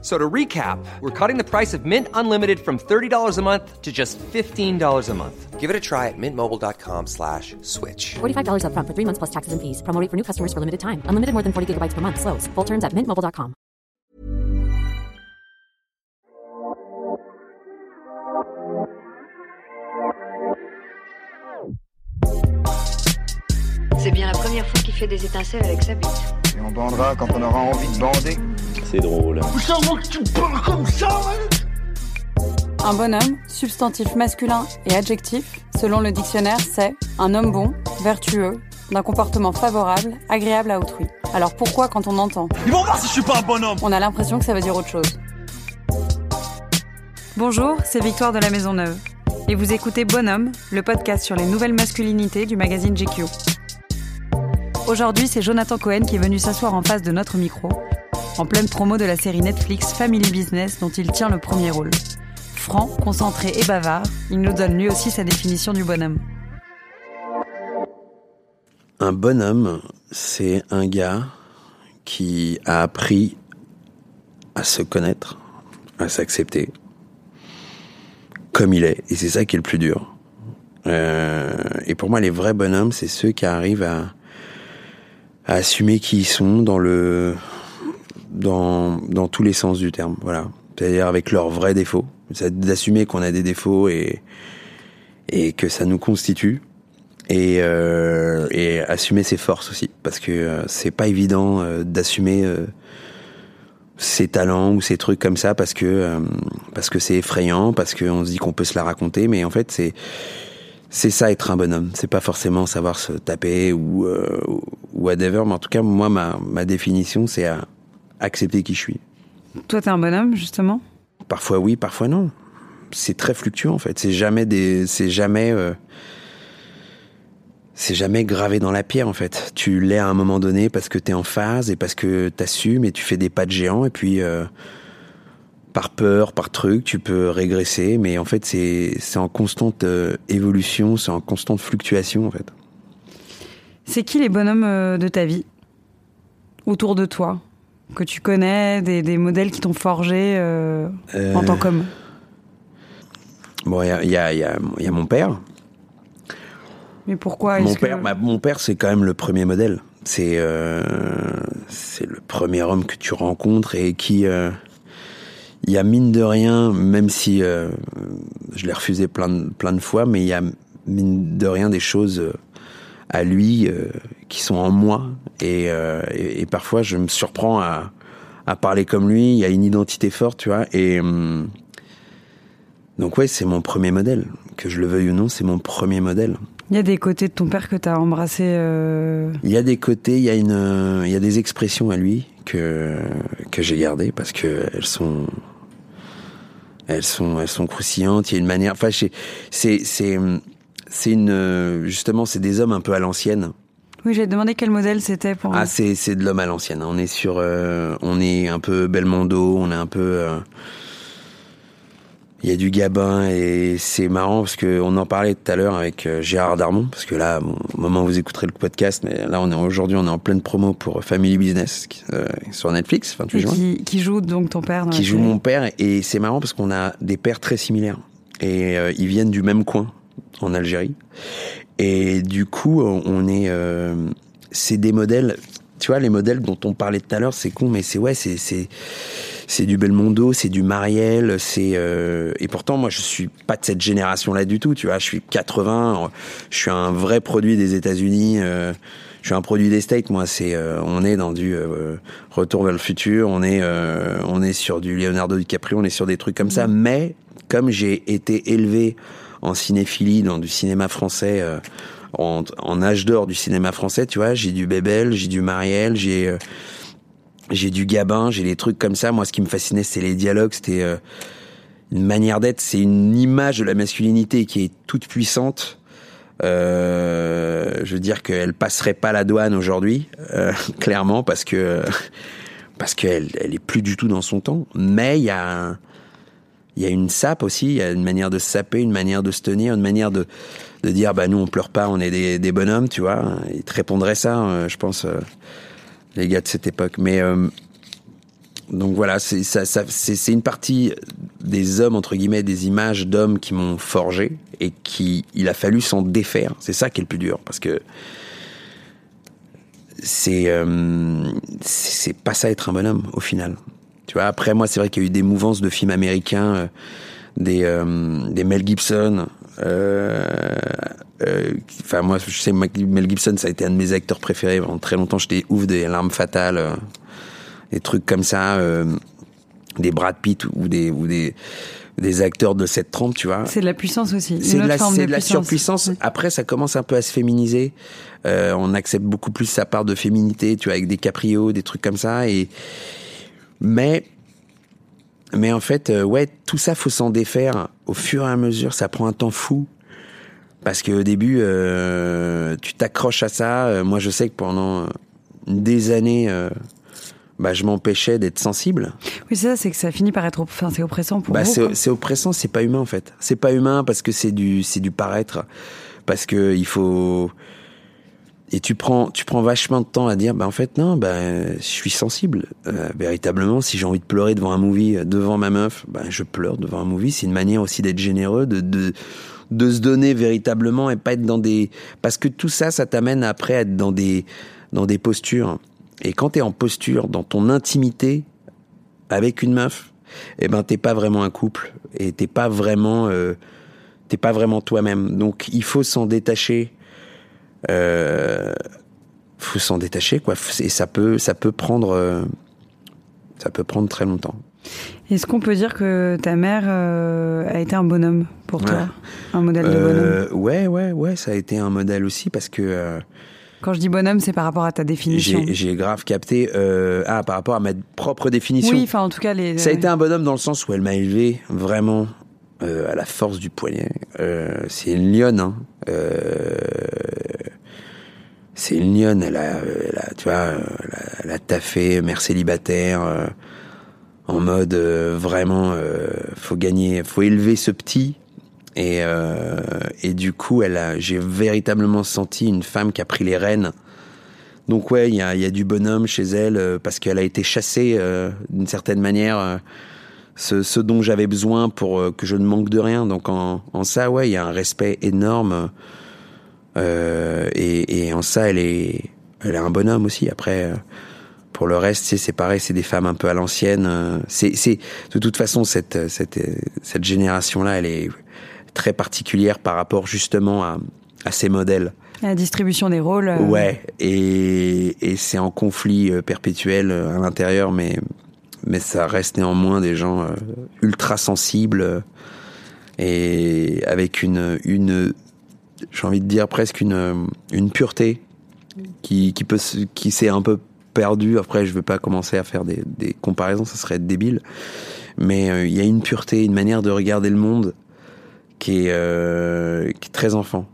So to recap, we're cutting the price of Mint Unlimited from $30 a month to just $15 a month. Give it a try at mintmobile.com slash switch. $45 upfront for three months plus taxes and fees. Promo rate for new customers for limited time. Unlimited more than 40 gigabytes per month. Slows. Full terms at mintmobile.com. C'est bien la première fois qu'il fait des étincelles avec sa bite. Et on bandera quand on aura envie de bander. C'est drôle. Un bonhomme, substantif masculin et adjectif, selon le dictionnaire, c'est un homme bon, vertueux, d'un comportement favorable, agréable à autrui. Alors pourquoi quand on entend? Ils vont voir si je suis pas un bonhomme On a l'impression que ça veut dire autre chose. Bonjour, c'est Victoire de la Maison Neuve. Et vous écoutez Bonhomme, le podcast sur les nouvelles masculinités du magazine GQ. Aujourd'hui, c'est Jonathan Cohen qui est venu s'asseoir en face de notre micro, en pleine promo de la série Netflix Family Business dont il tient le premier rôle. Franc, concentré et bavard, il nous donne lui aussi sa définition du bonhomme. Un bonhomme, c'est un gars qui a appris à se connaître, à s'accepter comme il est. Et c'est ça qui est le plus dur. Euh, et pour moi, les vrais bonhommes, c'est ceux qui arrivent à, à assumer qui ils sont dans le dans, dans tous les sens du terme. Voilà. C'est-à-dire avec leurs vrais défauts. C'est d'assumer qu'on a des défauts et, et que ça nous constitue. Et, euh, assumer ses forces aussi. Parce que euh, c'est pas évident euh, d'assumer euh, ses talents ou ses trucs comme ça parce que parce c'est effrayant, parce qu'on se dit qu'on peut se la raconter, mais en fait c'est c'est ça être un bonhomme. C'est pas forcément savoir se taper ou euh, whatever, mais en tout cas moi ma ma définition c'est à accepter qui je suis. Toi, t'es un bonhomme, justement? Parfois oui, parfois non. C'est très fluctuant en fait. C'est jamais des c'est jamais euh, c'est jamais gravé dans la pierre en fait. Tu l'es à un moment donné parce que t'es en phase et parce que t'assumes et tu fais des pas de géant et puis euh, par peur, par truc, tu peux régresser, mais en fait c'est en constante euh, évolution, c'est en constante fluctuation en fait. C'est qui les bonhommes de ta vie? Autour de toi? Que tu connais, des, des modèles qui t'ont forgé euh, en Euh, tant qu'homme Bon, il y a, y, a, y, a, y a mon père. Mais pourquoi Mon que- père, bah, mon père, c'est quand même le premier modèle. C'est euh, le premier homme que tu rencontres et qui, euh, il y a mine de rien, même si euh, je l'ai refusé plein de, plein de fois, mais il y a mine de rien des choses euh, à lui euh, qui sont en moi et, euh, et, et parfois je me surprends à, à parler comme lui. Il y a une identité forte, tu vois. Et hum, donc ouais, c'est mon premier modèle. Que je le veuille ou non, c'est mon premier modèle. Il y a des côtés de ton père que t'as embrassé. euh, Il y a des côtés, il y a une, il y a des expressions à lui que que j'ai gardées parce que elles sont, elles sont, elles sont croustillantes. Il y a une manière, enfin, c'est, c'est, c'est, une, euh, justement, c'est des hommes un peu à l'ancienne. Oui, j'ai demandé quel modèle c'était pour. Ah, c'est, c'est de l'homme à l'ancienne. On est sur, euh, on est un peu Belmondo, on est un peu. euh, il y a du Gabin et c'est marrant parce que on en parlait tout à l'heure avec Gérard Darmon parce que là, bon, au moment où vous écouterez le podcast, mais là on est aujourd'hui on est en pleine promo pour Family Business euh, sur Netflix, 28 Et juin qui, qui joue donc ton père dans qui joue série. mon père et c'est marrant parce qu'on a des pères très similaires et ils viennent du même coin en Algérie. Et du coup on on est euh, c'est des modèles tu vois les modèles dont on parlait tout à l'heure c'est con mais c'est ouais c'est c'est c'est du Belmondo c'est du Marielle c'est euh, et pourtant moi je suis pas de cette génération là du tout tu vois. Je suis 80 je suis un vrai produit des États-Unis euh, je suis un produit des States moi. C'est euh, on est dans du euh, retour vers le futur on est euh, on est sur du Leonardo DiCaprio on est sur des trucs comme ça. Mais comme j'ai été élevé en cinéphilie dans du cinéma français euh, en, âge d'or du cinéma français tu vois. J'ai du Bébel j'ai du Marielle j'ai euh, j'ai du Gabin j'ai des trucs comme ça. Moi ce qui me fascinait c'est les dialogues. C'était euh, une manière d'être. C'est une image de la masculinité qui est toute puissante. Je veux dire qu'elle passerait pas la douane aujourd'hui, clairement, parce que parce qu'elle elle est plus du tout dans son temps. Mais il y a un- il y a une sape aussi, il y a une manière de saper, une manière de se tenir, une manière de dire bah nous on pleure pas, on est des, bonhommes, tu vois. Ils te répondraient ça, euh, je pense, euh, les gars de cette époque. Mais euh, donc voilà, c'est ça, une partie des hommes entre guillemets, des images d'hommes qui m'ont forgé et qui il a fallu s'en défaire. C'est ça qui est le plus dur parce que c'est c'est pas ça être un bonhomme au final. Tu vois, après moi c'est vrai qu'il y a eu des mouvances de films américains, euh, des euh, des Mel Gibson. euh, euh, Enfin moi je sais Mel Gibson ça a été un de mes acteurs préférés pendant très longtemps. J'étais ouf des Larmes fatales, euh, des trucs comme ça, euh, des Brad Pitt ou des ou des des acteurs de cette trempe, tu vois. C'est de la puissance aussi. C'est de la, c'est de la puissance. surpuissance. Après, ça commence un peu à se féminiser. Euh, on accepte beaucoup plus sa part de féminité, tu vois, avec des caprios, des trucs comme ça. Et mais mais en fait, euh, ouais, tout ça faut s'en défaire au fur et à mesure. Ça prend un temps fou parce qu'au début, euh, tu t'accroches à ça. Euh, moi, je sais que pendant des années, euh, bah, je m'empêchais d'être sensible. Oui, c'est ça, c'est que ça finit par être, enfin, c'est oppressant pour Bah, vous. c'est oppressant, c'est pas humain en fait. C'est pas humain parce que c'est du, c'est du paraître, parce que il faut. Et tu prends, tu prends vachement de temps à dire, bah en fait non, bah je suis sensible. Euh, véritablement, si j'ai envie de pleurer devant un movie, euh, devant ma meuf, bah je pleure devant un movie. C'est une manière aussi d'être généreux, de, de de se donner véritablement et pas être dans des, parce que tout ça, ça t'amène après à être dans des dans des postures. Et quand t'es en posture, dans ton intimité, avec une meuf, eh ben t'es pas vraiment un couple et t'es pas vraiment euh, t'es pas vraiment toi-même. Donc il faut s'en détacher. Euh, faut s'en détacher quoi. Et ça peut ça peut prendre euh, ça peut prendre très longtemps. Est-ce qu'on peut dire que ta mère euh, a été un bonhomme pour toi Ouais. Un modèle de bonhomme Euh, ouais ouais ouais ça a été un modèle aussi parce que euh, Quand je dis bonhomme, c'est par rapport à ta définition. j'ai grave capté ah par rapport à ma propre définition. Oui, enfin, en tout cas, les. Ça a été un bonhomme dans le sens où elle m'a élevé vraiment à la force du poignet. C'est une lionne. Hein. Euh, c'est une lionne. Elle a, tu vois, elle a, taffé, mère célibataire, euh, en mode euh, vraiment, faut gagner, faut élever ce petit. Et, du coup, elle a, j'ai véritablement senti une femme qui a pris les rênes. Donc ouais, il y a, du bonhomme chez elle parce qu'elle a été chassée d'une certaine manière. Ce, ce dont j'avais besoin pour euh, que je ne manque de rien. Donc en, en ça, ouais, il y a un respect énorme. Euh, et, et en ça, elle est, elle est un bonhomme aussi. Après, euh, pour le reste, c'est c'est pareil, c'est des femmes un peu à l'ancienne. euh, C'est, c'est de toute façon cette cette cette génération-là, elle est très particulière par rapport justement à à ces modèles. La distribution des rôles. euh, Ouais, et, et c'est en conflit perpétuel à l'intérieur, mais, mais ça reste néanmoins des gens euh, ultra sensibles euh, et avec une, une j'ai envie de dire presque une, euh, une pureté qui, qui, peut, qui s'est un peu perdue. Après, je veux pas commencer à faire des, des comparaisons, ça serait débile. Mais il y a une pureté, une manière de regarder le monde qui est, qui est très enfant.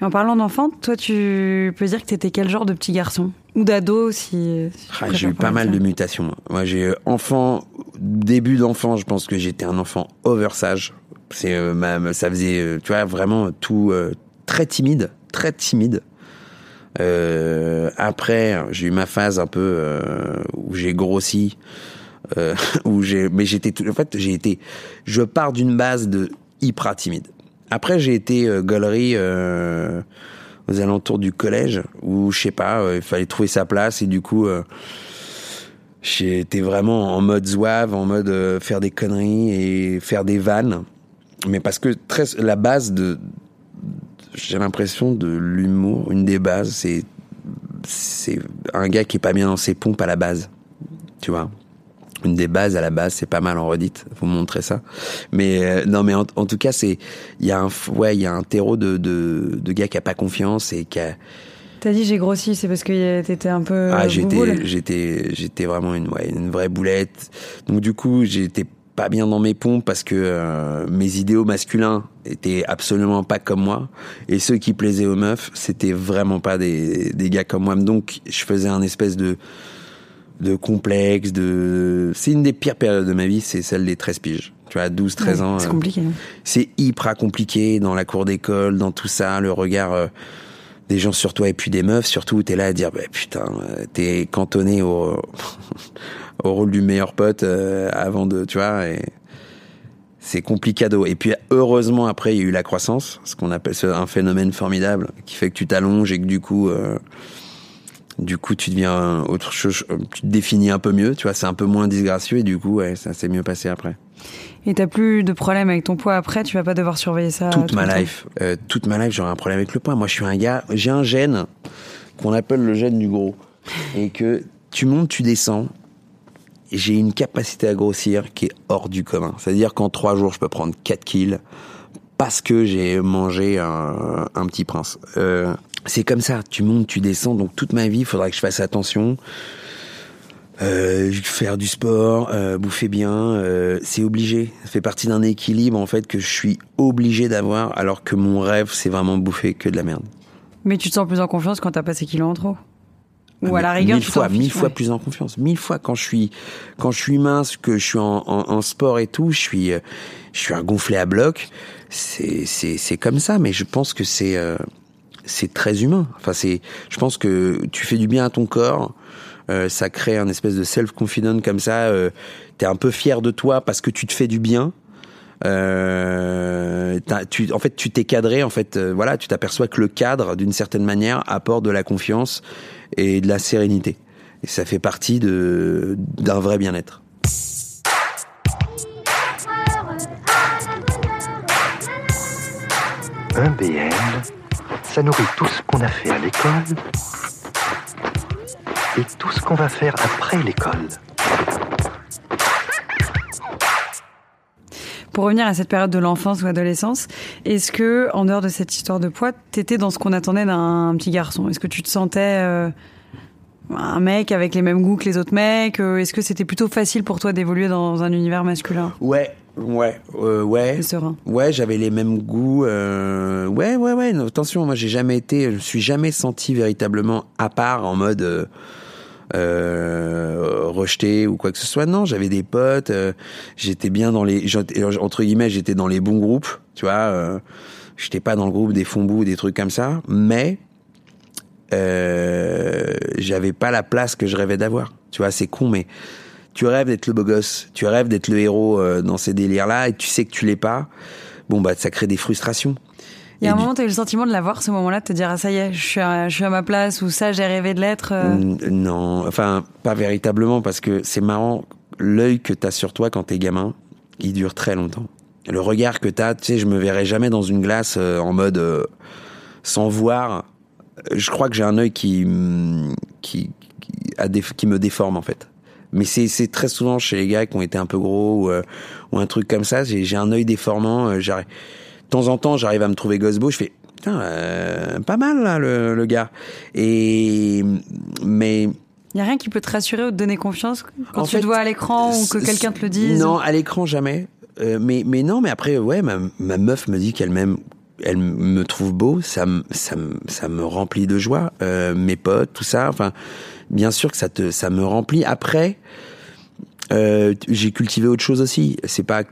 Et en parlant d'enfant, toi, tu peux dire que t'étais quel genre de petit garçon Ou d'ado, si. si Ah, j'ai eu pas mal ça. de mutations. moi. J'ai eu enfant, début d'enfant, je pense que j'étais un enfant oversage. C'est euh, ma- ça faisait, euh, tu vois, vraiment tout euh, très timide, très timide. Euh, après, j'ai eu ma phase un peu euh, où j'ai grossi, euh, où j'ai, mais j'étais, tout- en fait, j'ai été, je pars d'une base de hyper timide. Après, j'ai été euh, gaulerie euh, aux alentours du collège où je sais pas, euh, il fallait trouver sa place et du coup. euh, J'étais vraiment en mode zouave, en mode euh, faire des conneries et faire des vannes. Mais parce que très, la base de, j'ai l'impression de l'humour, une des bases, c'est, c'est un gars qui est pas bien dans ses pompes à la base. Tu vois? Une des bases à la base, c'est pas mal en redite. Faut me montrer ça. Mais euh, non, mais en, en tout cas, c'est, il y a un, ouais, il y a un terreau de, de, de gars qui a pas confiance et qui a, T'as dit j'ai grossi, c'est parce que t'étais un peu. ah, euh, j'étais, j'étais, j'étais vraiment une, ouais, une vraie boulette. Donc du coup, j'étais pas bien dans mes pompes parce que euh, mes idéaux masculins étaient absolument pas comme moi et ceux qui plaisaient aux meufs, c'était vraiment pas des, des gars comme moi. Donc je faisais un espèce de de complexe, de. C'est une des pires périodes de ma vie, c'est celle des 13 piges. Tu vois, 12, 13 Ouais, ans. C'est euh, compliqué. hein. c'est hyper compliqué dans la cour d'école, dans tout ça, le regard euh, des gens sur toi et puis des meufs, surtout où t'es là à dire, bah, putain, euh, t'es cantonné au, au rôle du meilleur pote euh, avant de, tu vois, et c'est complicado. Et puis heureusement après, il y a eu la croissance, ce qu'on appelle un phénomène formidable, qui fait que tu t'allonges et que du coup, euh, du coup, tu deviens autre chose, tu te définis un peu mieux, tu vois, c'est un peu moins disgracieux et du coup, ouais, ça s'est mieux passé après. Et t'as plus de problème avec ton poids après, tu vas pas devoir surveiller ça. toute tout ma life, euh, toute ma life, j'aurais un problème avec le poids. Moi, je suis un gars, j'ai un gène qu'on appelle le gène du gros, et que tu montes, tu descends. J'ai une capacité à grossir qui est hors du commun. C'est-à-dire qu'en trois jours, je peux prendre 4 kills parce que j'ai mangé un, un petit prince. Euh, c'est comme ça, tu montes, tu descends. Donc toute ma vie, il faudra que je fasse attention. Euh, faire du sport, euh, bouffer bien, euh, c'est obligé. Ça fait partie d'un équilibre en fait que je suis obligé d'avoir, alors que mon rêve c'est vraiment bouffer que de la merde. Mais tu te sens plus en confiance quand t'as pas ces kilos en trop? Ou Ah, à la rigueur, mille tu fois, mille fois ouais. plus en confiance, mille fois quand je suis quand je suis mince, que je suis en, en, en sport et tout, je suis je suis un gonflé à bloc. C'est c'est c'est comme ça, mais je pense que c'est c'est très humain. Enfin c'est, je pense que tu fais du bien à ton corps. euh, ça crée un espèce de self confident comme ça. Euh, T'es un peu fier de toi parce que tu te fais du bien. Euh, en fait, tu t'es cadré. En fait, euh, voilà, tu t'aperçois que le cadre, d'une certaine manière, apporte de la confiance et de la sérénité. Et ça fait partie de d'un vrai bien-être. Un BN, ça nourrit tout ce qu'on a fait à l'école et tout ce qu'on va faire après l'école. Pour revenir à cette période de l'enfance ou adolescence, est-ce que, en dehors de cette histoire de poids, t'étais dans ce qu'on attendait d'un petit garçon? Est-ce que tu te sentais euh, un mec avec les mêmes goûts que les autres mecs? Euh, Est-ce que c'était plutôt facile pour toi d'évoluer dans un univers masculin? Ouais, ouais, euh, ouais. serein Ouais, j'avais les mêmes goûts. euh, Ouais, ouais, ouais. non, attention, moi, j'ai jamais été, je me suis jamais senti véritablement à part en mode euh, rejeté ou quoi que ce soit. Non, j'avais des potes. j'étais bien dans les, entre guillemets, j'étais dans les bons groupes. Tu vois, j'étais pas dans le groupe des fonds des trucs comme ça. Mais j'avais pas la place que je rêvais d'avoir. Tu vois, c'est con, mais tu rêves d'être le beau gosse, tu rêves d'être le héros euh, dans ces délires-là, et tu sais que tu l'es pas. Bon, bah, ça crée des frustrations. Il y a un du- moment, tu as eu le sentiment de l'avoir, ce moment-là, de te dire, ah ça y est, je suis à, je suis à ma place, ou ça, j'ai rêvé de l'être. euh. Non, enfin, pas véritablement, parce que c'est marrant, l'œil que t'as sur toi quand t'es gamin, il dure très longtemps. Le regard que t'as, tu sais, je me verrai jamais dans une glace euh, en mode euh, sans voir. Je crois que j'ai un œil qui, mm, qui, qui, a des, qui me déforme, en fait. Mais c'est c'est très souvent chez les gars qui ont été un peu gros ou, euh, ou un truc comme ça. J'ai j'ai un œil déformant. euh, j'arrive- de temps en temps, j'arrive à me trouver gosse beau. Je fais putain, euh, pas mal là le, le gars. Et mais Il y a rien qui peut te rassurer ou te donner confiance quand En tu fait, te vois à l'écran ou que quelqu'un te le dise Non, à l'écran jamais. Euh, mais mais non, mais après ouais, ma, ma meuf me dit qu'elle m'aime, elle me trouve beau, ça me ça me ça me remplit de joie. Euh, mes potes, tout ça, enfin bien sûr que ça te ça me remplit. Après euh, j'ai cultivé autre chose aussi. C'est pas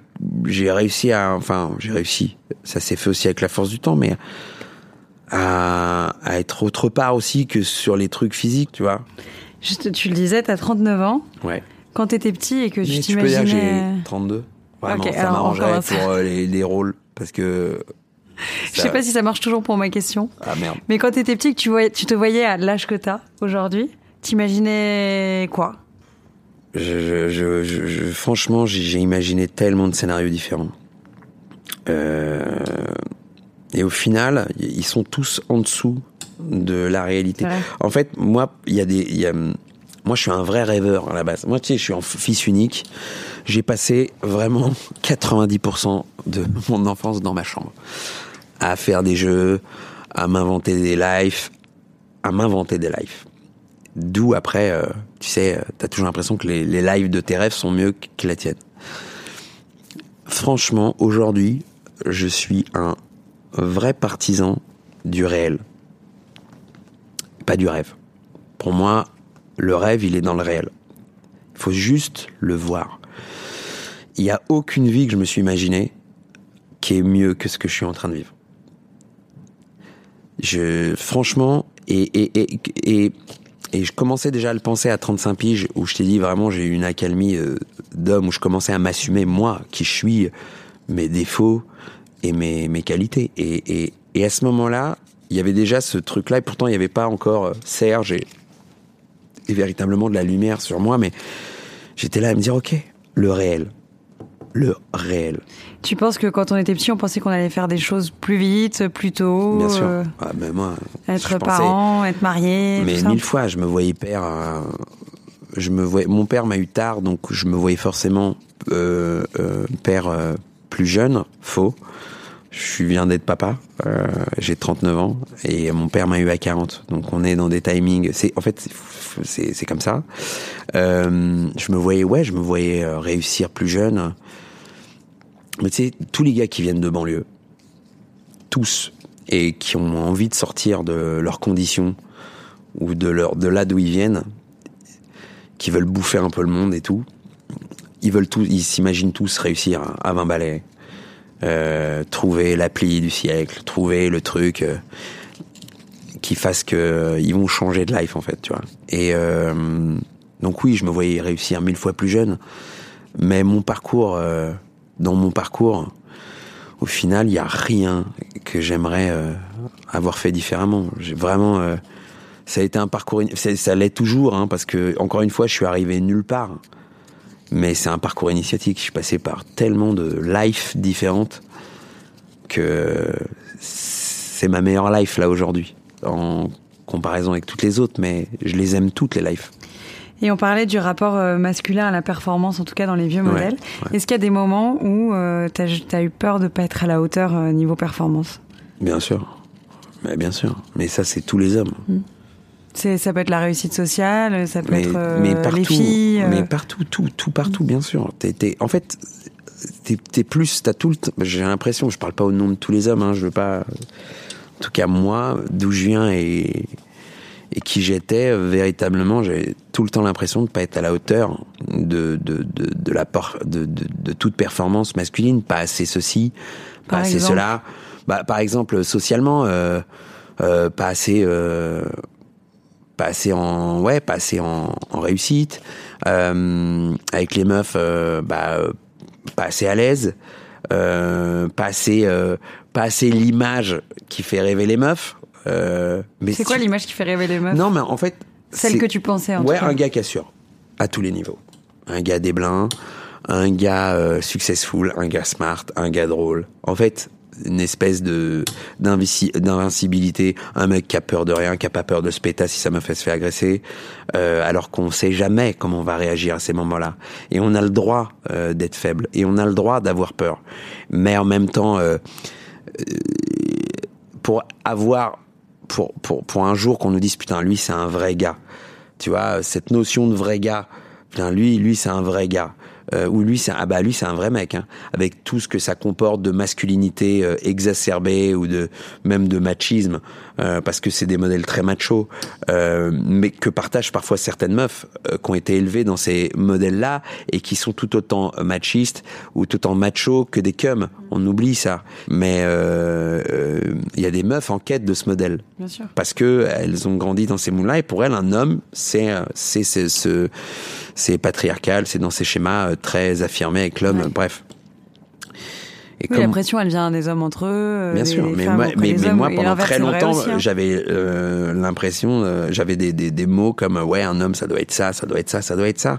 j'ai réussi à enfin j'ai réussi. Ça s'est fait aussi avec la force du temps, mais à, à être autre part aussi que sur les trucs physiques, tu vois. Juste, tu le disais, t'as 39 ans. Ouais. Quand t'étais petit et que Mais tu tu peux dire que t'imaginais... j'ai 32. Vraiment, Ok, ça m'arrangerait pour euh, les, les rôles. Parce que. Je sais pas si ça marche toujours pour ma question. Ah merde. Mais quand t'étais petit, que tu, voyais, tu te voyais à l'âge que t'as aujourd'hui, t'imaginais quoi? Je, je, je, je- je- franchement, j'ai imaginé tellement de scénarios différents. Euh, et au final, ils sont tous en dessous de la réalité. En fait, moi, il y a des, il y a, moi, je suis un vrai rêveur à la base. Moi, tu sais, je suis un fils unique. J'ai passé vraiment 90% de mon enfance dans ma chambre, à faire des jeux, à m'inventer des lives, à m'inventer des lives. D'où après, euh, tu sais, euh, t'as toujours l'impression que les, les lives de tes rêves sont mieux que la tienne. Franchement, aujourd'hui, je suis un vrai partisan du réel. Pas du rêve. Pour moi, le rêve, il est dans le réel. Il faut juste le voir. Il n'y a aucune vie que je me suis imaginée qui est mieux que ce que je suis en train de vivre. Je, franchement, et, et, et, et, et je commençais déjà à le penser à 35 piges, où je t'ai dit vraiment, j'ai eu une accalmie euh, d'homme, où je commençais à m'assumer, moi, qui je suis, mes défauts et mes, mes qualités. Et, et, et à ce moment-là, il y avait déjà ce truc-là, et pourtant il n'y avait pas encore euh, Serge et, et véritablement de la lumière sur moi, mais j'étais là à me dire, ok, le réel. Le réel. Tu penses que quand on était petit, on pensait qu'on allait faire des choses plus vite, plus tôt Bien sûr. euh, Ah, mais moi, Être pensais- parent, être marié, Mais tout ça. mille fois, je me voyais père. euh, je me voyais, mon père m'a eu tard, donc je me voyais forcément euh, père plus jeune. Faux. Je viens d'être papa. euh, J'ai 39 ans et mon père m'a eu à 40. Donc on est dans des timings. C'est en fait c'est comme ça. Euh, je me voyais ouais, je me voyais euh, réussir plus jeune. Mais tu sais, tous les gars qui viennent de banlieue, tous, et qui ont envie de sortir de leurs conditions ou de leur de là d'où ils viennent, qui veulent bouffer un peu le monde et tout, ils veulent tous, ils s'imaginent tous réussir à 20 balais, euh, trouver l'appli du siècle, trouver le truc euh, qui fasse que euh, ils vont changer de life en fait, tu vois. Et euh, donc oui, je me voyais réussir mille fois plus jeune, mais mon parcours, euh, dans mon parcours, au final, il y a rien que j'aimerais avoir fait différemment. J'ai vraiment, ça a été un parcours, ça l'est toujours, hein, parce que encore une fois, je suis arrivé nulle part. Mais c'est un parcours initiatique. Je suis passé par tellement de life différentes que c'est ma meilleure life là aujourd'hui, en comparaison avec toutes les autres. Mais je les aime toutes les lives. Et on parlait du rapport euh, masculin à la performance, en tout cas dans les vieux Ouais, modèles. ouais. Est-ce qu'il y a des moments où euh, t'as as eu peur de pas être à la hauteur euh, niveau performance? Bien sûr, mais bien sûr. Mais ça, c'est tous les hommes. C'est ça peut être la réussite sociale, ça peut mais, être euh, mais partout, les filles. euh, mais partout, tout, tout partout, bien sûr. T'es, t'es- en fait, t'es, t'es plus, t'as tout le temps. J'ai l'impression, je parle pas au nom de tous les hommes, hein, je veux pas. En tout cas, moi, d'où je viens et et qui j'étais, véritablement, j'ai tout le temps l'impression de pas être à la hauteur de de de, de la de, de toute performance masculine, pas assez ceci, pas Par assez exemple cela. Bah, par exemple, socialement, euh, pas assez. Pas assez en ouais pas assez en, en réussite. Euh, avec les meufs euh, bah pas assez à l'aise. Euh, pas assez euh, pas assez l'image qui fait rêver les meufs. Mais C'est quoi tu- l'image qui fait rêver les meufs? Non mais en fait Celle que tu pensais en ouais tout cas. un gars qui assure à tous les niveaux. Un gars déblin un gars successful un gars smart un gars drôle. En fait une espèce de d'invincibilité un mec qui a peur de rien qui a pas peur de se péter si sa meuf elle se fait agresser euh, alors qu'on sait jamais comment on va réagir à ces moments-là. Et on a le droit euh, d'être faible et on a le droit d'avoir peur. Mais en même temps euh, pour avoir pour pour pour un jour qu'on nous dise putain lui c'est un vrai gars. Tu vois cette notion de vrai gars putain lui lui c'est un vrai gars euh, ou lui c'est ah bah lui c'est un vrai mec hein, avec tout ce que ça comporte de masculinité euh, exacerbée ou de même de machisme euh, parce que c'est des modèles très machos euh, mais que partagent parfois certaines meufs euh, qui ont été élevées dans ces modèles là et qui sont tout autant machistes ou tout autant machos que des cums. On oublie ça. Mais euh, il y a des meufs en quête de ce modèle. Bien sûr. parce que elles ont grandi dans ces moules-là et pour elles un homme c'est c'est c'est ce c'est patriarcal c'est dans ces schémas très affirmés avec l'homme Ouais. bref et Oui, la pression, elle vient des hommes entre eux. euh, Bien des sûr, mais moi, mais, mais moi pendant très longtemps, hein. j'avais euh, l'impression, euh, j'avais des, des, des mots comme ouais, un homme, ça doit être ça, ça doit être ça, ça doit être ça.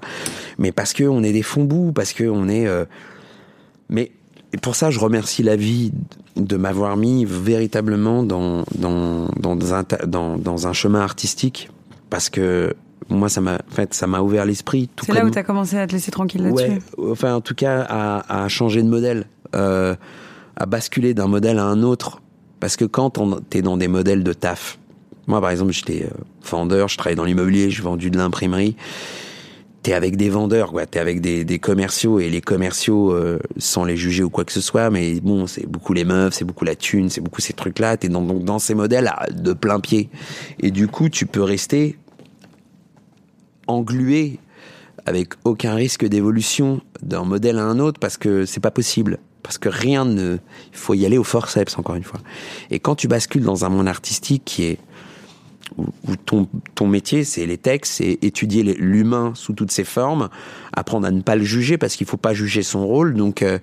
Mais parce que on est des fonds parce que on est. euh, Mais pour ça, je remercie la vie de m'avoir mis véritablement dans dans dans un dans, dans un chemin artistique parce que moi, ça m'a en fait, ça m'a ouvert l'esprit. C'est là où tu as commencé à te laisser tranquille là-dessus. Ouais, enfin en tout cas à, à changer de modèle, euh, à basculer d'un modèle à un autre. Parce que quand t'es dans des modèles de taf, moi par exemple j'étais euh, vendeur, je travaillais dans l'immobilier, j'ai vendu de l'imprimerie. T'es avec des vendeurs, quoi. T'es avec des, des commerciaux et les commerciaux, euh, sans les juger ou quoi que ce soit, mais bon, c'est beaucoup les meufs, c'est beaucoup la thune, c'est beaucoup ces trucs-là. T'es dans, donc dans ces modèles de plein pied. Et du coup, tu peux rester englué avec aucun risque d'évolution d'un modèle à un autre parce que c'est pas possible. Parce que rien ne, il faut y aller au forceps encore une fois. Et quand tu bascules dans un monde artistique qui est où, ton, ton métier, c'est les textes, c'est étudier l'humain sous toutes ses formes, apprendre à ne pas le juger parce qu'il faut pas juger son rôle. Donc, euh,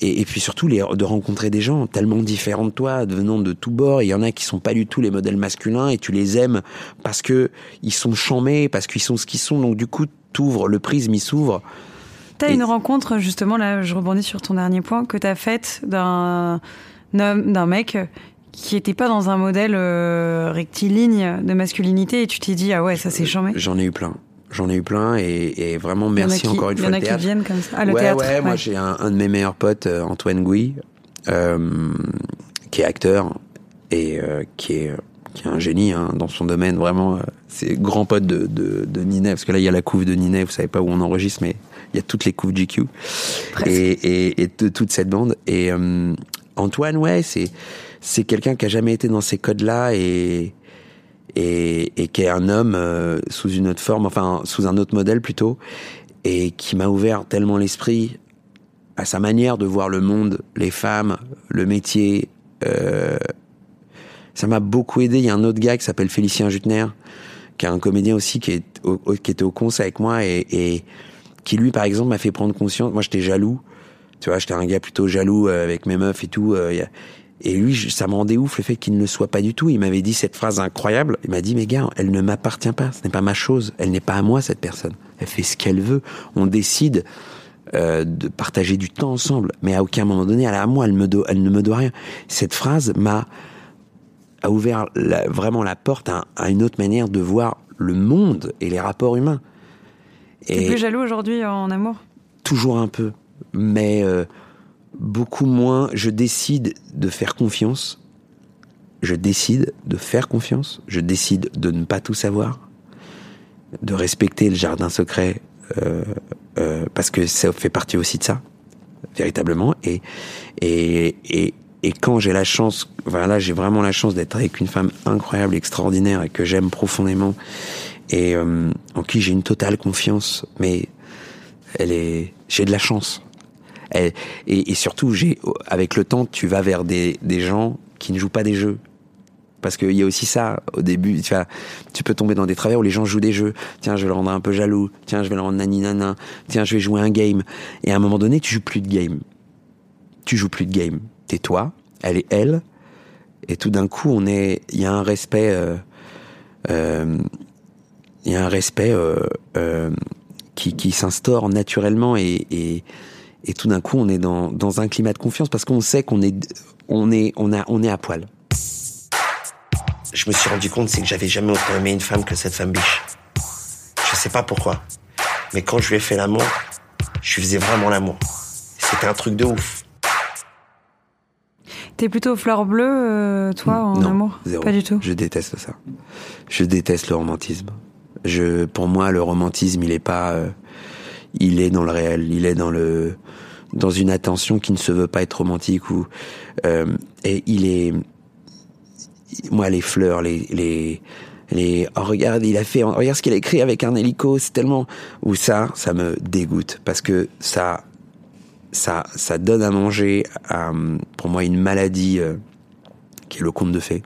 et, et puis surtout les, de rencontrer des gens tellement différents de toi, venant de tous bords. Il y en a qui sont pas du tout les modèles masculins et tu les aimes parce que ils sont chamés, parce qu'ils sont ce qu'ils sont. Donc du coup, t'ouvres le prisme, il s'ouvre. T'as Et- une rencontre, justement, là, je rebondis sur ton dernier point, que t'as faite d'un homme, d'un mec qui était pas dans un modèle euh, rectiligne de masculinité et tu t'es dit, ah ouais, ça c'est chambé. J'en ai eu plein. J'en ai eu plein et, et vraiment merci qui- encore une il y fois en a qui viennent comme ça. Ah, le ouais, théâtre. ouais, moi ouais. j'ai un, un de mes meilleurs potes, euh, Antoine Gouy, euh, qui est acteur et euh, qui est euh, qui est un génie hein, dans son domaine vraiment. euh, c'est grand pote de, de, de Ninet parce que là il y a la couve de Ninet, vous savez pas où on enregistre, mais il y a toutes les couves GQ et, et, et de toute cette bande. Et euh, Antoine, ouais, c'est c'est quelqu'un qui a jamais été dans ces codes-là et et, qui est un homme euh, sous une autre forme, enfin sous un autre modèle plutôt, et qui m'a ouvert tellement l'esprit à sa manière de voir le monde, les femmes, le métier. Euh, ça m'a beaucoup aidé. Il y a un autre gars qui s'appelle Félicien Jutner, qui est un comédien aussi qui, est au, était au cons avec moi et, et qui lui, par exemple, m'a fait prendre conscience. Moi, j'étais jaloux. Tu vois, j'étais un gars plutôt jaloux euh, avec mes meufs et tout. Et lui, ça me rendait ouf le fait qu'il ne le soit pas du tout. Il m'avait dit cette phrase incroyable. Il m'a dit, mais gars, elle ne m'appartient pas. Ce n'est pas ma chose. Elle n'est pas à moi, cette personne. Elle fait ce qu'elle veut. On décide euh, de partager du temps ensemble. Mais à aucun moment donné, elle est à moi. Elle, me do- elle ne me doit rien. Cette phrase m'a a ouvert la- vraiment la porte à, à une autre manière de voir le monde et les rapports humains. T'es plus jaloux aujourd'hui en amour? Toujours un peu, mais euh, beaucoup moins. Je décide de faire confiance. Je décide de faire confiance. Je décide de ne pas tout savoir, de respecter le jardin secret, euh, euh, parce que ça fait partie aussi de ça, véritablement. Et et et, et quand j'ai la chance, voilà, là j'ai vraiment la chance d'être avec une femme incroyable, extraordinaire et que j'aime profondément et euh, en qui j'ai une totale confiance, mais elle est, j'ai de la chance. Et, et surtout, j'ai, avec le temps, tu vas vers des, des gens qui ne jouent pas des jeux. Parce qu'il y a aussi ça, au début, tu, vois, tu peux tomber dans des travers où les gens jouent des jeux. Tiens, je vais le rendre un peu jaloux. Tiens, je vais le rendre nani nana. Tiens, je vais jouer un game. Et à un moment donné, tu joues plus de game. Tu joues plus de game. T'es toi, elle est elle. Et tout d'un coup, on est, il y a un respect, euh, euh, il y a un respect euh, euh, qui, qui s'instaure naturellement et, et, et tout d'un coup on est dans, dans un climat de confiance parce qu'on sait qu'on est on est on a on est à poil. Je me suis rendu compte c'est que j'avais jamais autant aimé une femme que cette femme biche. Je sais pas pourquoi, mais quand je lui ai fait l'amour, je lui faisais vraiment l'amour. C'était un truc de ouf. T'es plutôt fleur bleue, euh, toi, en non, amour? zéro. Pas du tout. Je déteste ça. Je déteste le romantisme. Je, pour moi, le romantisme, il est pas, euh, il est dans le réel, il est dans le, dans une attention qui ne se veut pas être romantique ou, euh, et il est, moi, les fleurs, les, les, les, oh, regarde, il a fait, regarde ce qu'il a écrit avec un hélico, c'est tellement, ou ça, ça me dégoûte parce que ça, ça, ça donne à manger à, pour moi, une maladie euh, qui est le conte de fées.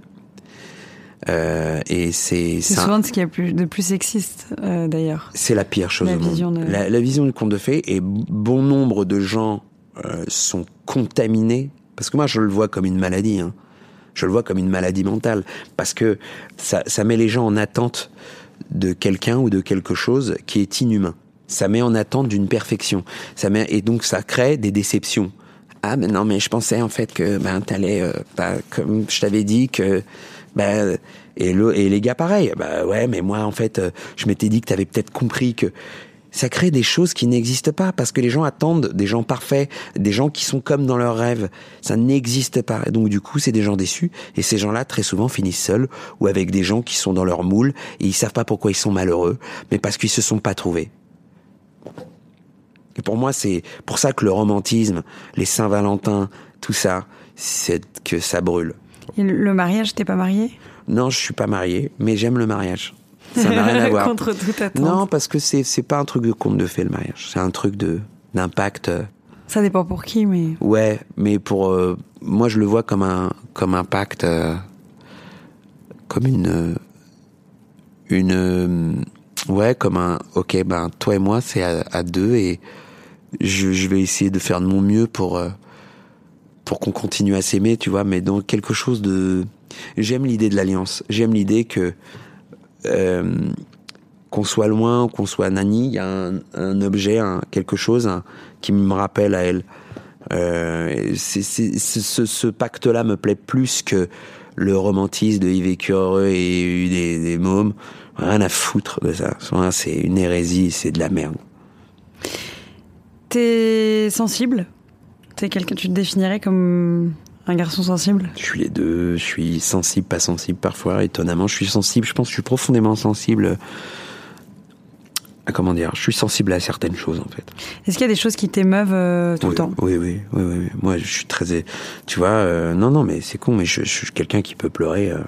Euh, et c'est souvent ce qu'il y a plus, de plus sexiste, euh, d'ailleurs. c'est la pire chose La au monde. vision de- La, la vision du conte de fées et bon nombre de gens euh, sont contaminés parce que moi je le vois comme une maladie. Hein. Je le vois comme une maladie mentale parce que ça, ça met les gens en attente de quelqu'un ou de quelque chose qui est inhumain. Ça met en attente d'une perfection. Ça met et donc ça crée des déceptions. Ah non mais je pensais en fait que ben t'allais euh, comme je t'avais dit que ben et le et les gars pareil bah ouais mais moi en fait euh, je m'étais dit que t'avais peut-être compris que ça crée des choses qui n'existent pas parce que les gens attendent des gens parfaits, des gens qui sont comme dans leurs rêves. Ça n'existe pas. Et donc du coup, c'est des gens déçus et ces gens-là très souvent finissent seuls ou avec des gens qui sont dans leur moule et ils savent pas pourquoi ils sont malheureux, mais parce qu'ils se sont pas trouvés. Et pour moi, c'est pour ça que le romantisme, les Saint-Valentin, tout ça, c'est que ça brûle. Et le- mariage, t'es pas marié? Non, je suis pas marié, mais j'aime le mariage. Ça n'a rien à voir. Contre toute attente. Non, parce que c'est c'est pas un truc de conte de fées le mariage. C'est un truc de d'impact. Ça dépend pour qui, mais. Ouais, mais pour euh, moi je le vois comme un comme un pacte, euh, comme une une euh, ouais comme un ok ben toi et moi c'est à, à deux et je, je vais essayer de faire de mon mieux pour euh, pour qu'on continue à s'aimer, tu vois, mais dans quelque chose de j'aime l'idée de l'alliance, j'aime l'idée que euh, qu'on soit loin, qu'on soit nani, il y a un, un objet, un, quelque chose un- qui me rappelle à elle. Euh, c'est- c'est- ce, pacte-là me plaît plus que le romantisme de y vécu heureux et des, des mômes. Rien à foutre de ça. C'est une hérésie, c'est de la merde. T'es sensible? T'es quelqu'un, tu te définirais comme un garçon sensible? Je suis les deux, je suis sensible, pas sensible parfois. Étonnamment, je suis sensible. Je pense que je suis profondément sensible. À comment dire Je suis sensible à certaines choses en fait. Est-ce qu'il y a des choses qui t'émeuvent euh, tout oui, le temps? Oui, oui, oui, oui, oui. Moi, je suis très. Tu vois, euh, non, non, mais c'est con, mais je, je suis quelqu'un qui peut pleurer. euh,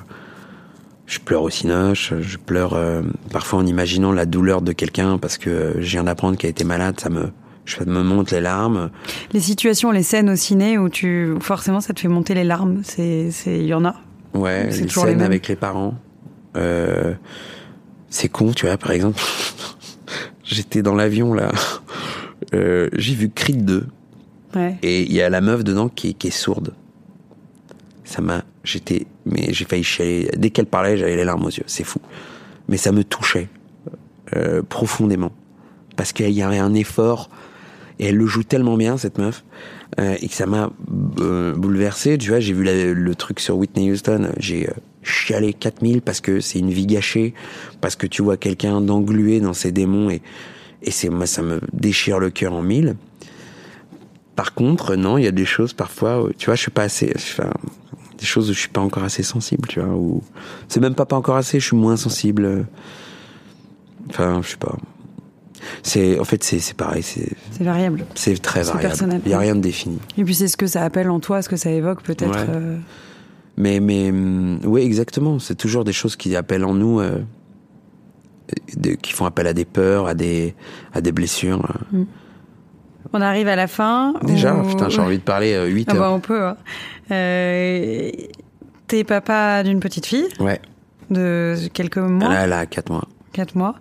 je pleure au cinoche, je pleure euh, parfois en imaginant la douleur de quelqu'un parce que euh, je viens d'apprendre qu'il a été malade, ça me, je me monte les larmes. Les situations, les scènes au ciné où tu forcément ça te fait monter les larmes, c'est il y en a. Ouais, C'est les les scènes mêmes. avec les parents. Euh, c'est con, tu vois, par exemple. J'étais dans l'avion, là. Euh, j'ai vu Creed 2. Ouais. Et il y a la meuf dedans qui, qui est sourde. Ça m'a. J'étais. Mais j'ai failli chialer. Dès qu'elle parlait, j'avais les larmes aux yeux. C'est fou. Mais ça me touchait. euh, profondément. Parce qu'il y avait un effort. Et elle le joue tellement bien, cette meuf. euh, et que ça m'a euh, bouleversé. Tu vois, j'ai vu le truc sur Whitney Houston. J'ai euh, chialé 4000 parce que c'est une vie gâchée. Parce que tu vois quelqu'un d'englué dans ses démons. Et, et c'est moi, ça me déchire le cœur en mille. Par contre, non, il y a des choses parfois, tu vois, je suis pas assez, enfin, des choses où je suis pas encore assez sensible, tu vois, ou c'est même pas pas encore assez, je suis moins sensible. Enfin, je sais pas. C'est, en fait, c'est, pareil, c'est, variable. c'est très variable. Il y a rien de défini. Et puis c'est ce que ça appelle en toi, ce que ça évoque peut-être. Ouais. euh, Mais, mais, hum, oui, exactement. C'est toujours des choses qui appellent en nous, euh, de- qui font appel à des peurs, à des, à des blessures. On arrive à la fin. Déjà, putain, j'ai envie de parler euh, 8 Ah bah on peut. hein. Euh, T'es papa d'une petite fille Ouais. de quelques mois, Là, elle a 4 mois. quatre mois.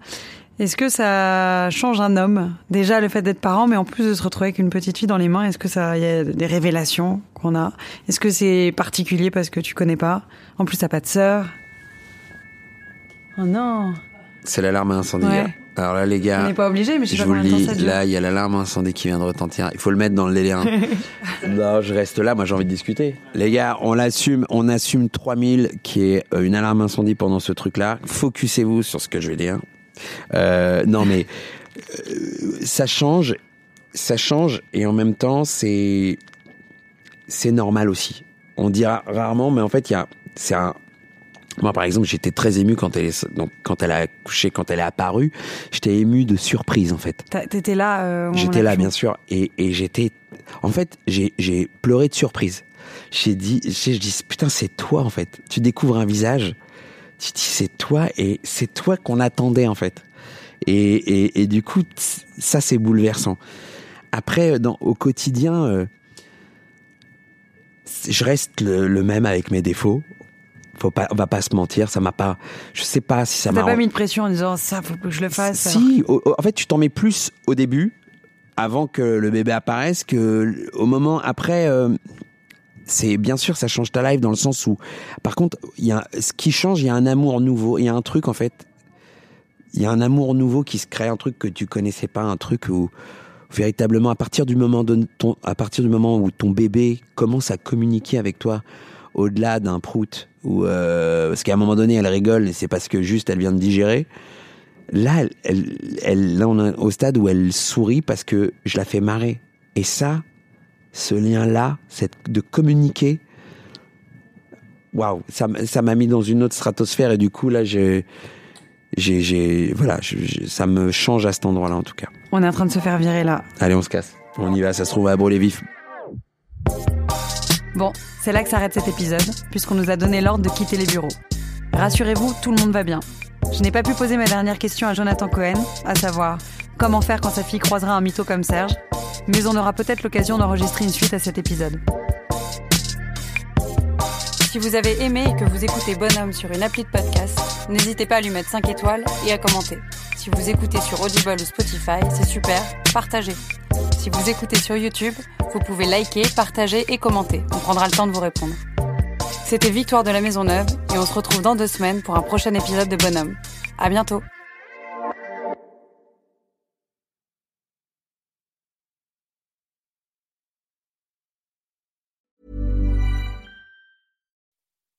Est-ce que ça change un homme? Déjà le fait d'être parent, mais en plus de se retrouver avec une petite fille dans les mains, est-ce que ça, y a des révélations qu'on a? Est-ce que c'est particulier parce que tu connais pas? En plus, t'as pas de sœur. Oh non C'est l'alarme incendie. Ouais. Alors là, les On gars, n'est pas obligé, mais je sais je pas vous le dis, là, il y a l'alarme incendie qui vient de retentir. Il faut le mettre dans le délire. non, je reste là. Moi, j'ai envie de discuter. Les gars, on l'assume. On assume 3000 qui est euh, une alarme incendie pendant ce truc-là. Focussez-vous sur ce que je vais dire. Euh, non, mais euh, ça change. Ça change. Et en même temps, c'est c'est normal aussi. On dira rarement, mais en fait, il y a, c'est un, moi, par exemple, j'étais très ému quand elle est, donc, quand elle a accouché, quand elle est apparue. J'étais ému de surprise, en fait. T'étais là. euh, J'étais là, bien sûr, et, et j'étais, en fait, j'ai, pleuré de surprise. J'ai dit, j'ai- je dis, putain, c'est toi, en fait. Tu découvres un visage, tu dis, c'est toi, et c'est toi qu'on attendait, en fait. Et, et, et du coup, ça, c'est bouleversant. Après, dans, au quotidien, euh, je reste le, le même avec mes défauts. Faut pas, on va pas se mentir, ça m'a pas, je sais pas si ça m'a T'as pas mis de pression en disant ça, faut que je le fasse. alors si, au- au- en fait, tu t'en mets plus au début, avant que le bébé apparaisse, que au moment après. euh, c'est bien sûr, ça change ta life dans le sens où, par contre, il y a ce qui change, il y a un amour nouveau, il y a un truc en fait, il y a un amour nouveau qui se crée, un truc que tu connaissais pas, un truc où véritablement à partir du moment de ton, à partir du moment où ton bébé commence à communiquer avec toi au-delà d'un prout ou euh, parce qu'à un moment donné elle rigole et c'est parce que juste elle vient de digérer. Là elle, elle, là on est au stade où elle sourit parce que je la fais marrer. Et ça ce lien là cette de communiquer waouh ça m'a mis dans une autre stratosphère et du coup là j'ai j'ai voilà je- je- ça me change à cet endroit là en tout cas On est en train de se faire virer là. allez on se casse on y va ça se trouve à brûler vif Bon, c'est là que s'arrête cet épisode, puisqu'on nous a donné l'ordre de quitter les bureaux. Rassurez-vous, tout le monde va bien. Je n'ai pas pu poser ma dernière question à Jonathan Cohen, à savoir comment faire quand sa fille croisera un mytho comme Serge, mais on aura peut-être l'occasion d'enregistrer une suite à cet épisode. Si vous avez aimé et que vous écoutez Bonhomme sur une appli de podcast, n'hésitez pas à lui mettre 5 étoiles et à commenter. Si vous écoutez sur Audible ou Spotify, c'est super, partagez. Si vous écoutez sur YouTube, vous pouvez liker, partager et commenter. On prendra le temps de vous répondre. C'était Victoire de la Maison Neuve et on se retrouve dans deux semaines pour un prochain épisode de Bonhomme. À bientôt!